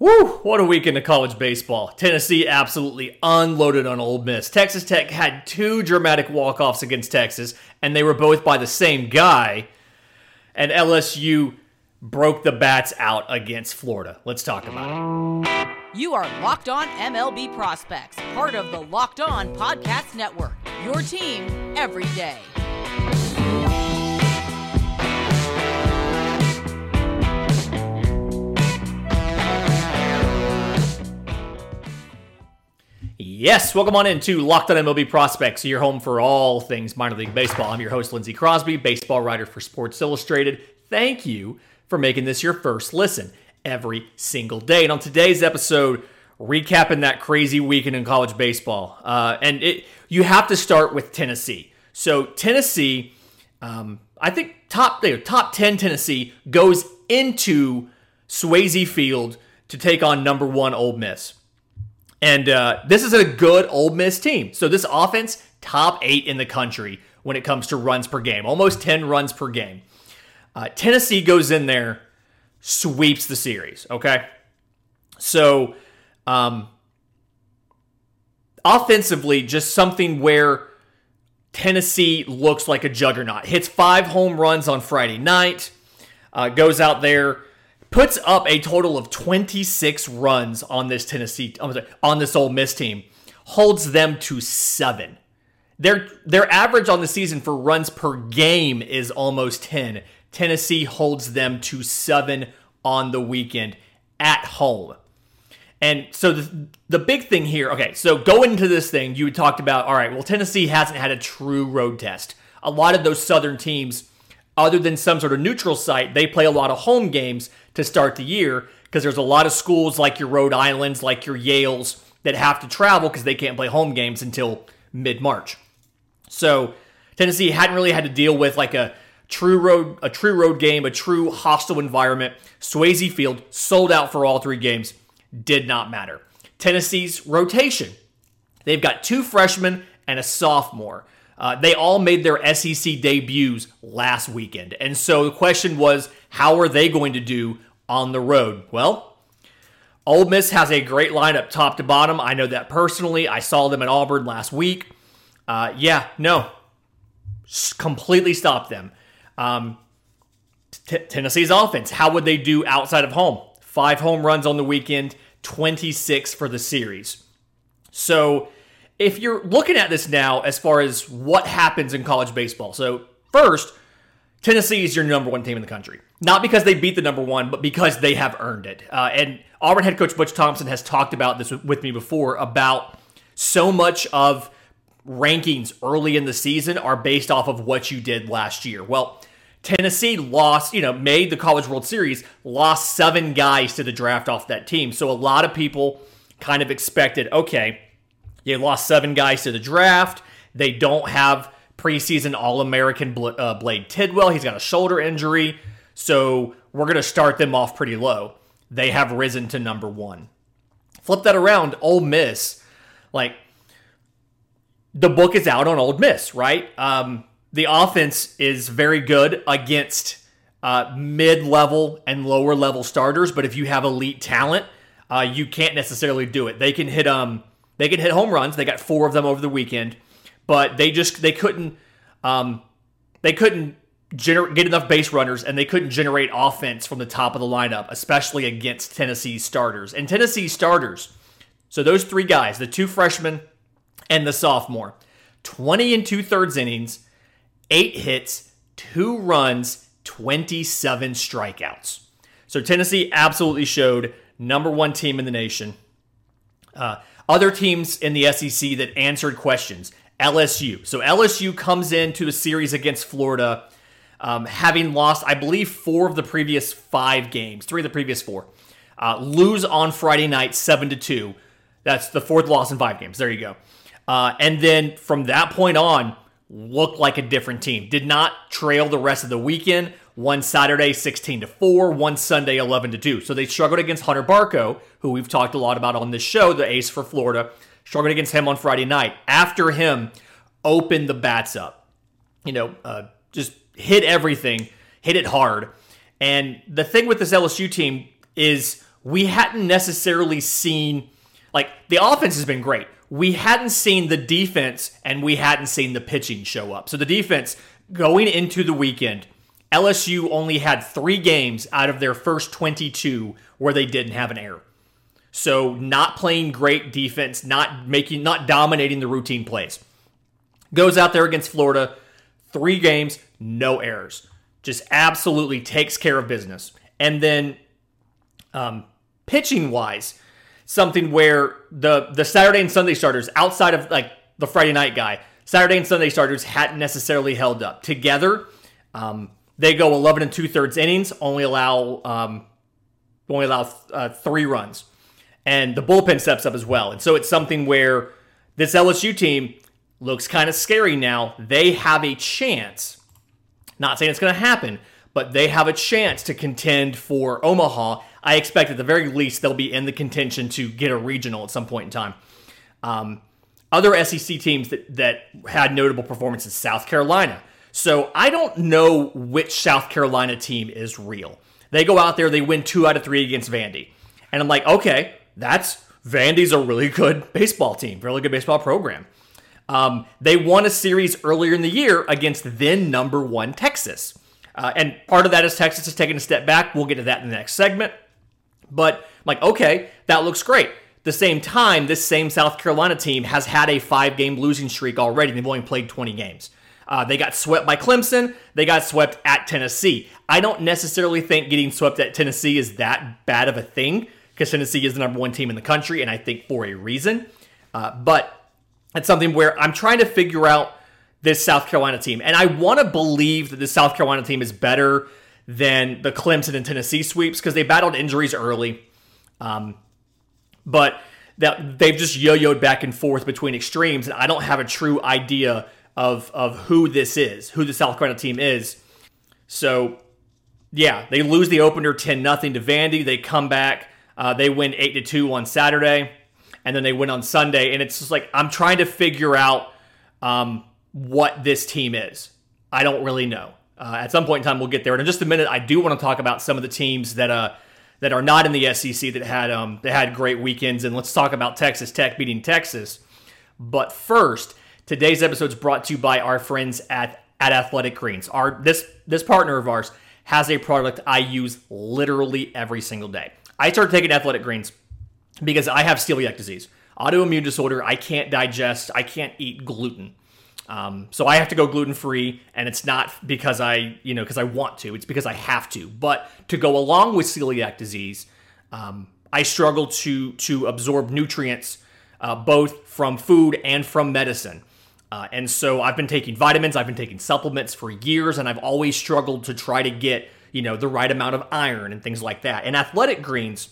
Woo! What a weekend of college baseball. Tennessee absolutely unloaded on Ole Miss. Texas Tech had two dramatic walk-offs against Texas, and they were both by the same guy. And LSU broke the bats out against Florida. Let's talk about it. You are Locked On MLB Prospects, part of the Locked On Podcast Network. Your team every day. Yes, welcome on into Locked On MLB Prospects, your home for all things minor league baseball. I'm your host, Lindsey Crosby, baseball writer for Sports Illustrated. Thank you for making this your first listen every single day. And on today's episode, recapping that crazy weekend in college baseball. Uh, and it, you have to start with Tennessee. So Tennessee, um, I think top know, top ten Tennessee goes into Swayze Field to take on number one Ole Miss. And uh, this is a good Ole Miss team. So this offense, top eight in the country when it comes to runs per game, almost 10 runs per game. Uh, Tennessee goes in there, sweeps the series. Okay. So um, offensively, just something where Tennessee looks like a juggernaut. Hits five home runs on Friday night, uh, goes out there puts up a total of 26 runs on this Tennessee on this Ole Miss team, holds them to seven. Their their average on the season for runs per game is almost 10. Tennessee holds them to seven on the weekend at home. And so the, the big thing here, okay, so going into this thing, you talked about, all right, well, Tennessee hasn't had a true road test. A lot of those Southern teams other than some sort of neutral site, they play a lot of home games to start the year because there's a lot of schools like your Rhode Islands, like your Yales, that have to travel because they can't play home games until mid March. So Tennessee hadn't really had to deal with like a true road, a true road game, a true hostile environment. Swayze Field sold out for all three games. Did not matter. Tennessee's rotation. They've got two freshmen and a sophomore. Uh, they all made their SEC debuts last weekend. And so the question was, how are they going to do on the road? Well, Ole Miss has a great lineup top to bottom. I know that personally. I saw them at Auburn last week. Uh, yeah, no, completely stopped them. Um, t- Tennessee's offense, how would they do outside of home? Five home runs on the weekend, 26 for the series. So if you're looking at this now as far as what happens in college baseball, so first, Tennessee is your number one team in the country. Not because they beat the number one, but because they have earned it. Uh, and Auburn head coach Butch Thompson has talked about this with me before about so much of rankings early in the season are based off of what you did last year. Well, Tennessee lost, you know, made the College World Series, lost seven guys to the draft off that team. So a lot of people kind of expected, okay, they lost seven guys to the draft. They don't have preseason All American uh, Blade Tidwell. He's got a shoulder injury. So we're going to start them off pretty low. They have risen to number one. Flip that around, Ole Miss. Like, the book is out on Ole Miss, right? Um, the offense is very good against uh, mid level and lower level starters, but if you have elite talent, uh, you can't necessarily do it. They can hit um they could hit home runs. They got four of them over the weekend, but they just they couldn't um, they couldn't gener- get enough base runners, and they couldn't generate offense from the top of the lineup, especially against Tennessee's starters. And Tennessee starters, so those three guys, the two freshmen and the sophomore, twenty and two thirds innings, eight hits, two runs, twenty-seven strikeouts. So Tennessee absolutely showed number one team in the nation. Uh, other teams in the SEC that answered questions. LSU. So LSU comes into a series against Florida, um, having lost, I believe, four of the previous five games, three of the previous four. Uh, lose on Friday night, seven to two. That's the fourth loss in five games. There you go. Uh, and then from that point on, looked like a different team. Did not trail the rest of the weekend. One Saturday 16 to 4, one Sunday 11 to 2. So they struggled against Hunter Barco, who we've talked a lot about on this show, the ace for Florida. Struggled against him on Friday night. After him, opened the bats up. You know, uh, just hit everything, hit it hard. And the thing with this LSU team is we hadn't necessarily seen like the offense has been great. We hadn't seen the defense and we hadn't seen the pitching show up. So the defense going into the weekend, LSU only had 3 games out of their first 22 where they didn't have an error. So not playing great defense, not making not dominating the routine plays. Goes out there against Florida, 3 games, no errors. Just absolutely takes care of business. And then um, pitching wise, something where the the Saturday and Sunday starters outside of like the Friday night guy, Saturday and Sunday starters hadn't necessarily held up together. Um, they go 11 and two thirds innings, only allow um, only allow uh, three runs, and the bullpen steps up as well. And so it's something where this LSU team looks kind of scary now. They have a chance. Not saying it's going to happen, but they have a chance to contend for Omaha I expect at the very least they'll be in the contention to get a regional at some point in time. Um, other SEC teams that, that had notable performances, South Carolina. So I don't know which South Carolina team is real. They go out there, they win two out of three against Vandy. And I'm like, okay, that's Vandy's a really good baseball team, really good baseball program. Um, they won a series earlier in the year against then number one Texas. Uh, and part of that is Texas has taken a step back. We'll get to that in the next segment. But like, okay, that looks great. the same time, this same South Carolina team has had a five game losing streak already. They've only played 20 games. Uh, they got swept by Clemson. They got swept at Tennessee. I don't necessarily think getting swept at Tennessee is that bad of a thing because Tennessee is the number one team in the country, and I think for a reason. Uh, but it's something where I'm trying to figure out this South Carolina team. And I want to believe that the South Carolina team is better than the Clemson and Tennessee sweeps because they battled injuries early. Um, but that they've just yo-yoed back and forth between extremes, and I don't have a true idea of of who this is, who the South Carolina team is. So, yeah, they lose the opener ten nothing to Vandy. They come back, uh, they win eight to two on Saturday, and then they win on Sunday. And it's just like I'm trying to figure out um, what this team is. I don't really know. Uh, at some point in time, we'll get there. And in just a minute, I do want to talk about some of the teams that uh, that are not in the SEC that had um, that had great weekends. And let's talk about Texas Tech beating Texas. But first, today's episode is brought to you by our friends at at Athletic Greens. Our this this partner of ours has a product I use literally every single day. I started taking Athletic Greens because I have celiac disease, autoimmune disorder. I can't digest. I can't eat gluten. Um, so I have to go gluten free, and it's not because I, you know, because I want to. It's because I have to. But to go along with celiac disease, um, I struggle to to absorb nutrients uh, both from food and from medicine. Uh, and so I've been taking vitamins, I've been taking supplements for years, and I've always struggled to try to get you know the right amount of iron and things like that. And Athletic Greens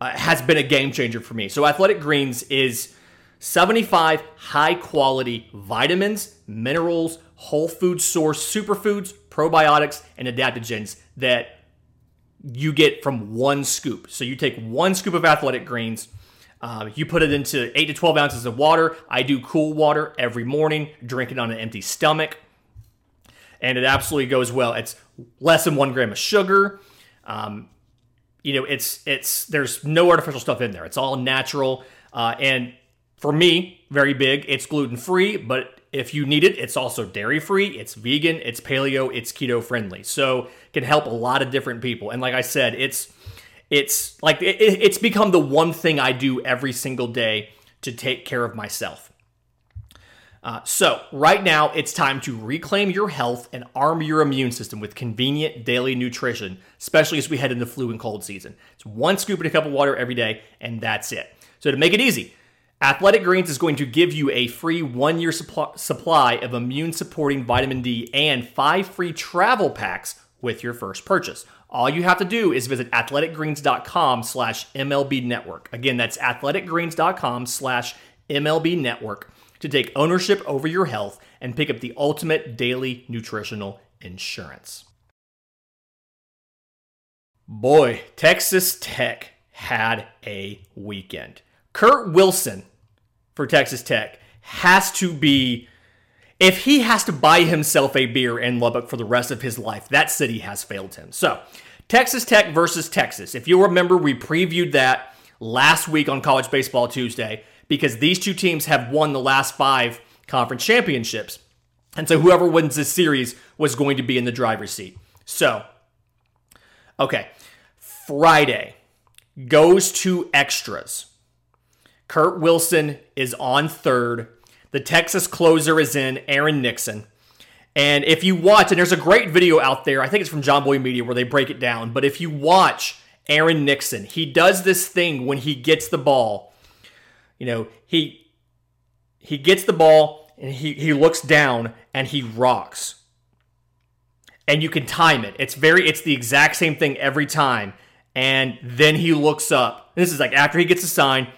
uh, has been a game changer for me. So Athletic Greens is 75 high quality vitamins, minerals, whole food source superfoods, probiotics, and adaptogens that you get from one scoop. So you take one scoop of athletic greens, uh, you put it into 8 to 12 ounces of water. I do cool water every morning, drink it on an empty stomach, and it absolutely goes well. It's less than one gram of sugar. Um, you know, it's it's there's no artificial stuff in there. It's all natural, uh, and for me, very big. It's gluten free, but if you need it, it's also dairy free, it's vegan, it's paleo, it's keto friendly. So can help a lot of different people. And like I said, it's it's like it, it's become the one thing I do every single day to take care of myself. Uh, so, right now, it's time to reclaim your health and arm your immune system with convenient daily nutrition, especially as we head into flu and cold season. It's one scoop in a cup of water every day, and that's it. So, to make it easy, Athletic Greens is going to give you a free one year supply of immune supporting vitamin D and five free travel packs with your first purchase. All you have to do is visit athleticgreens.com slash MLB network. Again, that's athleticgreens.com slash MLB network to take ownership over your health and pick up the ultimate daily nutritional insurance. Boy, Texas Tech had a weekend. Kurt Wilson for Texas Tech has to be if he has to buy himself a beer in Lubbock for the rest of his life, that city has failed him. So, Texas Tech versus Texas. If you remember, we previewed that last week on College Baseball Tuesday because these two teams have won the last five conference championships. And so whoever wins this series was going to be in the driver's seat. So, okay, Friday goes to extras. Kurt Wilson is on third. The Texas closer is in, Aaron Nixon. And if you watch, and there's a great video out there, I think it's from Jomboy Media where they break it down. But if you watch Aaron Nixon, he does this thing when he gets the ball. You know, he he gets the ball and he, he looks down and he rocks. And you can time it. It's very it's the exact same thing every time. And then he looks up. This is like after he gets a sign,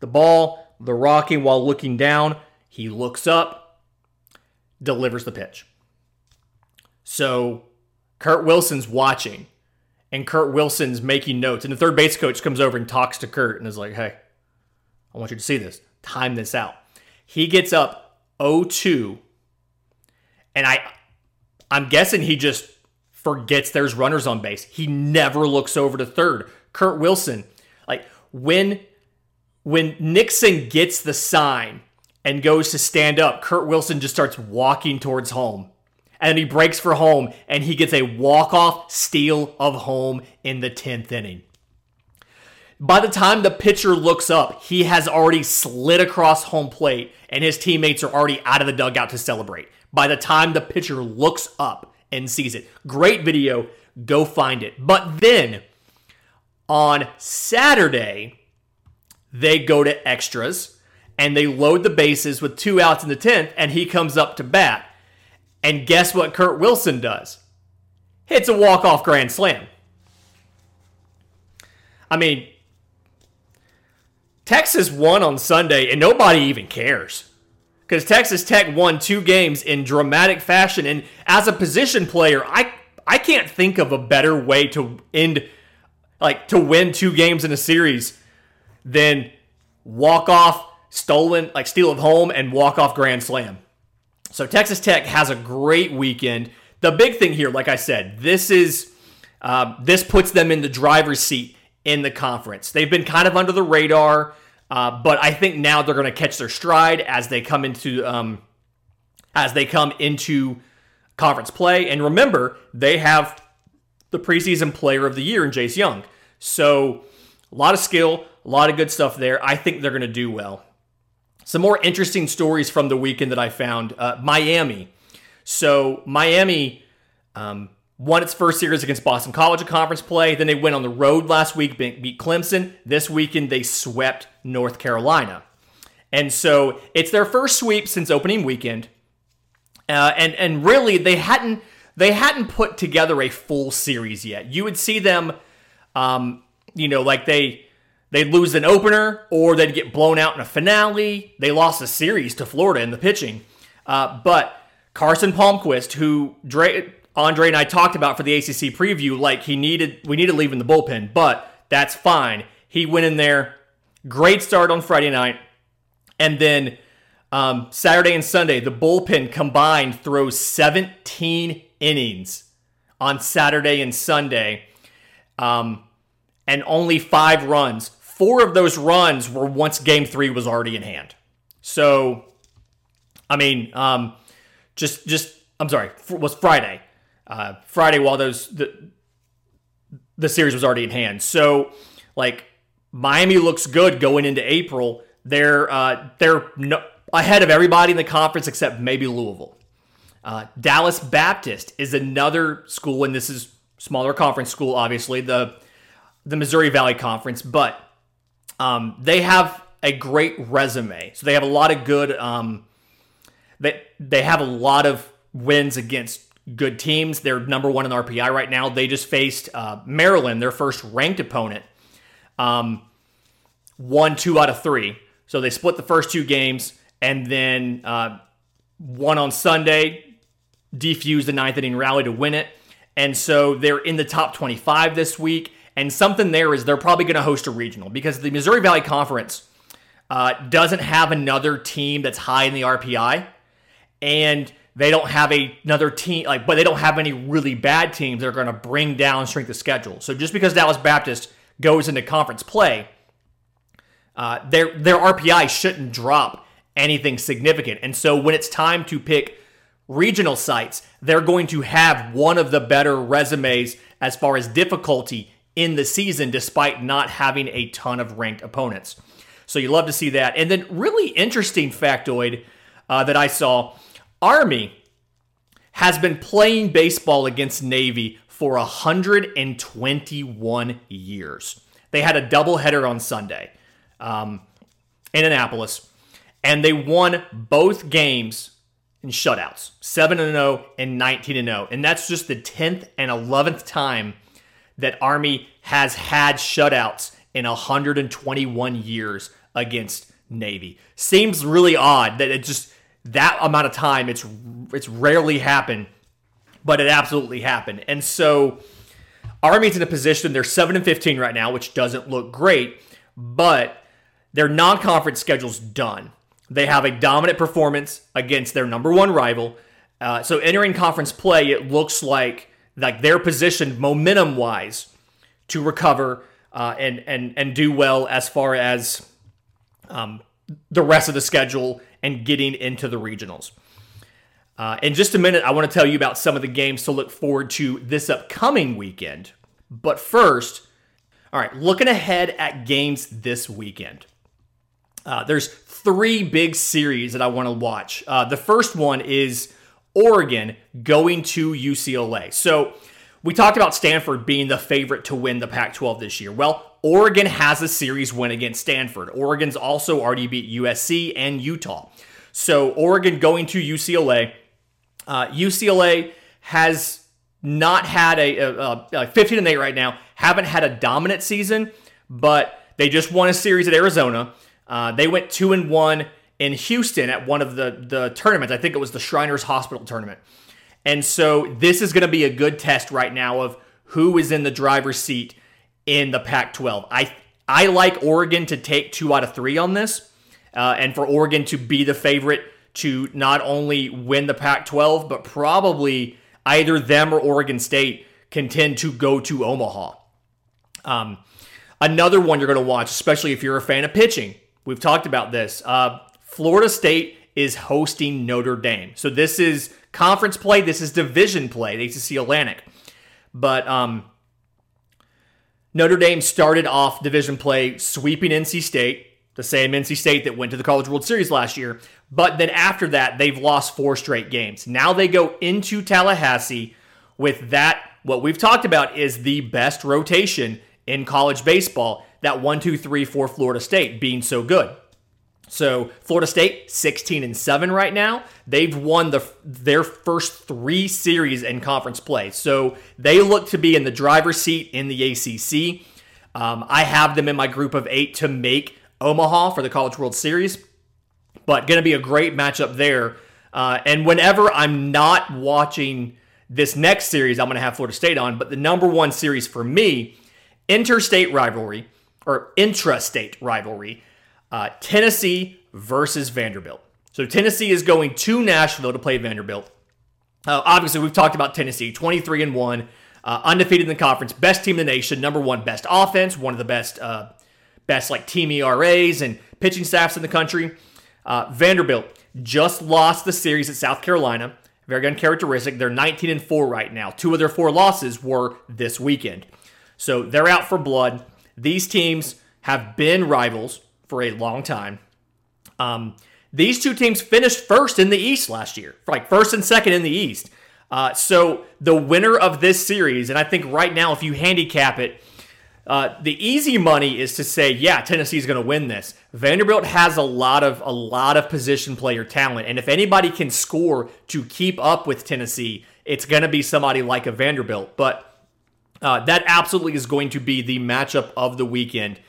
the ball, the rocking while looking down, he looks up, delivers the pitch. So Kurt Wilson's watching, and Kurt Wilson's making notes. And the third base coach comes over and talks to Kurt and is like, hey, I want you to see this. Time this out. He gets up 0-2, and I I'm guessing he just forgets there's runners on base. He never looks over to third. Kurt Wilson, like when when Nixon gets the sign and goes to stand up, Kurt Wilson just starts walking towards home and he breaks for home and he gets a walk-off steal of home in the 10th inning. By the time the pitcher looks up, he has already slid across home plate and his teammates are already out of the dugout to celebrate. By the time the pitcher looks up and sees it. Great video, go find it. But then on Saturday, they go to extras and they load the bases with two outs in the 10th and he comes up to bat. And guess what Kurt Wilson does? Hits a walk-off grand slam. I mean, Texas won on Sunday and nobody even cares. Because Texas Tech won two games in dramatic fashion. And as a position player, I I can't think of a better way to end like to win two games in a series than walk off, stolen, like steal of home, and walk off grand slam. So Texas Tech has a great weekend. The big thing here, like I said, this is uh, this puts them in the driver's seat in the conference. They've been kind of under the radar, uh, but I think now they're going to catch their stride as they come into um, as they come into conference play. And remember, they have the preseason player of the year in Jace Jung. So a lot of skill, a lot of good stuff there. I think they're going to do well. Some more interesting stories from the weekend that I found uh, Miami. So, Miami um, won its first series against Boston College in conference play. Then they went on the road last week, beat Clemson. This weekend, they swept North Carolina. And so it's their first sweep since opening weekend. Uh, and and really they hadn't they hadn't put together a full series yet. You would see them, um, you know, like they They'd lose an opener or they'd get blown out in a finale. They lost a series to Florida in the pitching. Uh, but Carson Palmquist, who Dre, Andre and I talked about for the ACC preview, like he needed, we needed to leave in the bullpen, but that's fine. He went in there, great start on Friday night, and then um, Saturday and Sunday, the bullpen combined throws 17 innings on Saturday and Sunday, um, and only five runs four of those runs were once game three was already in hand. So, I mean, um, just just I'm sorry, was Friday. Uh, Friday while those the the series was already in hand. So, like Miami looks good going into April. They're uh, they're no, ahead of everybody in the conference except maybe Louisville. Uh, Dallas Baptist is another school, and this is smaller conference school, obviously the the Missouri Valley Conference, but um, they have a great resume. So they have a lot of good. Um, they they have a lot of wins against good teams. They're number one in RPI right now. They just faced uh, Maryland, their first ranked opponent. Um, won two out of three. So they split the first two games and then uh, won on Sunday, defused the ninth inning rally to win it. And so they're in the top 25 this week. And something there is they're probably going to host a regional because the Missouri Valley Conference uh, doesn't have another team that's high in the RPI. And they don't have a, another team like, but they don't have any really bad teams that are going to bring down strength of schedule. So just because Dallas Baptist goes into conference play, uh, their their RPI shouldn't drop anything significant. And so when it's time to pick regional sites, they're going to have one of the better resumes as far as difficulty in the season, despite not having a ton of ranked opponents. So you love to see that. And then, really interesting factoid uh, that I saw Army has been playing baseball against Navy for 121 years. They had a doubleheader on Sunday um, in Annapolis, and they won both games in shutouts 7 0 and 19 0. And that's just the 10th and 11th time that Army has had shutouts in 121 years against Navy. Seems really odd that it just that amount of time it's it's rarely happened, but it absolutely happened. And so Army's in a position they're 7 and 15 right now, which doesn't look great, but their non-conference schedule's done. They have a dominant performance against their number one rival. Uh, so entering conference play, it looks like like they're positioned momentum wise to recover uh, and and and do well as far as um, the rest of the schedule and getting into the regionals. Uh, in just a minute, I want to tell you about some of the games to look forward to this upcoming weekend. But first, all right, looking ahead at games this weekend. Uh, there's three big series that I want to watch. Uh, the first one is Oregon going to UCLA. So we talked about Stanford being the favorite to win the Pac 12 this year. Well, Oregon has a series win against Stanford. Oregon's also already beat USC and Utah. So Oregon going to UCLA. Uh, UCLA has not had a, a, a 15 and 8 right now, haven't had a dominant season, but they just won a series at Arizona. Uh, they went 2 and 1 in Houston at one of the, the tournaments. I think it was the Shriners Hospital tournament. And so this is going to be a good test right now of who is in the driver's seat in the Pac 12. I, I like Oregon to take two out of three on this, uh, and for Oregon to be the favorite to not only win the Pac 12, but probably either them or Oregon State contend to go to Omaha. Um, another one you're going to watch, especially if you're a fan of pitching. We've talked about this. Uh, Florida State is hosting Notre Dame. So this is conference play. This is division play, the ACC Atlantic. But um, Notre Dame started off division play sweeping NC State, the same NC State that went to the College World Series last year. But then after that, they've lost four straight games. Now they go into Tallahassee with that. What we've talked about is the best rotation in college baseball. That one, two, three, four Florida State being so good. So Florida State 16 and 7 right now. They've won the their first 3 series in conference play. So they look to be in the driver's seat in the ACC. Um, I have them in my group of 8 to make Omaha for the College World Series. But going to be a great matchup there. Uh, and whenever I'm not watching this next series, I'm going to have Florida State on. But the number one series for me, interstate rivalry or intrastate rivalry uh, Tennessee versus Vanderbilt. So Tennessee is going to Nashville to play Vanderbilt. Uh, obviously, we've talked about Tennessee, 23 and one, uh, undefeated in the conference, best team in the nation, number one best offense, one of the best, uh, best like team ERAs and pitching staffs in the country. Uh, Vanderbilt just lost the series at South Carolina. Very uncharacteristic. They're 19 and four right now. Two of their four losses were this weekend, so they're out for blood. These teams have been rivals for a long time. Um, these two teams finished first in the East last year, like first and second in the East. Uh, so the winner of this series, and I think right now, if you handicap it, uh, the easy money is to say, yeah, Tennessee is going to win this. Vanderbilt has a lot of a lot of position player talent, and if anybody can score to keep up with Tennessee, it's going to be somebody like a Vanderbilt. But uh, that absolutely is going to be the matchup of the weekend.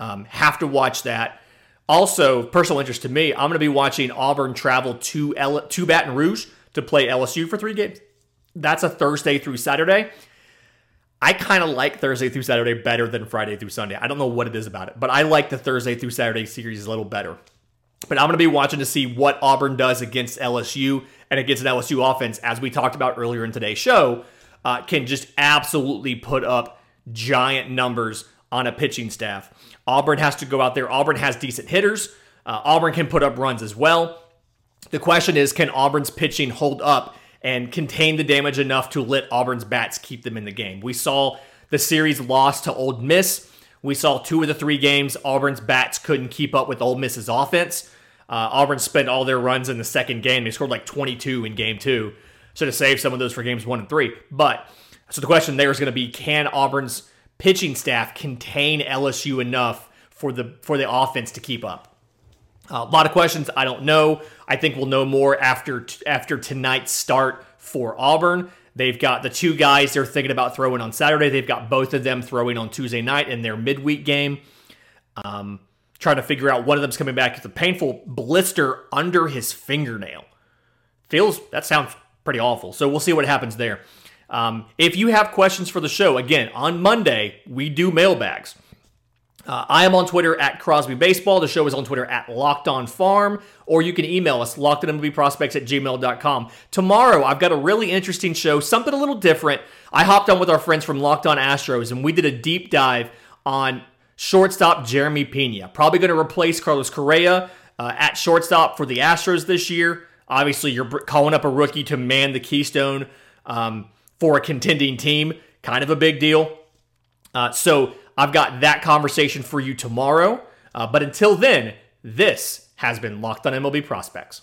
Um, have to watch that. Also, personal interest to me, I'm going to be watching Auburn travel to L- to Baton Rouge to play LSU for three games. That's a Thursday through Saturday. I kind of like Thursday through Saturday better than Friday through Sunday. I don't know what it is about it, but I like the Thursday through Saturday series a little better. But I'm going to be watching to see what Auburn does against LSU and against an LSU offense, as we talked about earlier in today's show, uh, can just absolutely put up giant numbers on a pitching staff. Auburn has to go out there. Auburn has decent hitters. Uh, Auburn can put up runs as well. The question is can Auburn's pitching hold up and contain the damage enough to let Auburn's bats keep them in the game? We saw the series lost to Ole Miss. We saw two of the three games Auburn's bats couldn't keep up with Ole Miss's offense. Uh, Auburn spent all their runs in the second game. They scored like 22 in game two. So to save some of those for games one and three. But so the question there is going to be can Auburn's pitching staff contain LSU enough for the for the offense to keep up? Uh, a lot of questions. I don't know. I think we'll know more after after tonight's start for Auburn. They've got the two guys they're thinking about throwing on Saturday. They've got both of them throwing on Tuesday night in their midweek game. Um, trying to figure out one of them's coming back with a painful blister under his fingernail. Feels that sounds pretty awful. So we'll see what happens there. Um, if you have questions for the show, again on Monday we do mailbags. Uh, I am on Twitter at Crosby Baseball. The show is on Twitter at Locked On Farm, or you can email us, lockedonmlbprospects at gmail.com. Tomorrow, I've got a really interesting show, something a little different. I hopped on with our friends from Locked On Astros, and we did a deep dive on shortstop Jeremy Pena. Probably going to replace Carlos Correa uh, at shortstop for the Astros this year. Obviously, you're calling up a rookie to man the keystone um, for a contending team. Kind of a big deal. Uh, so I've got that conversation for you tomorrow. Uh, but until then, this has been Locked on MLB Prospects.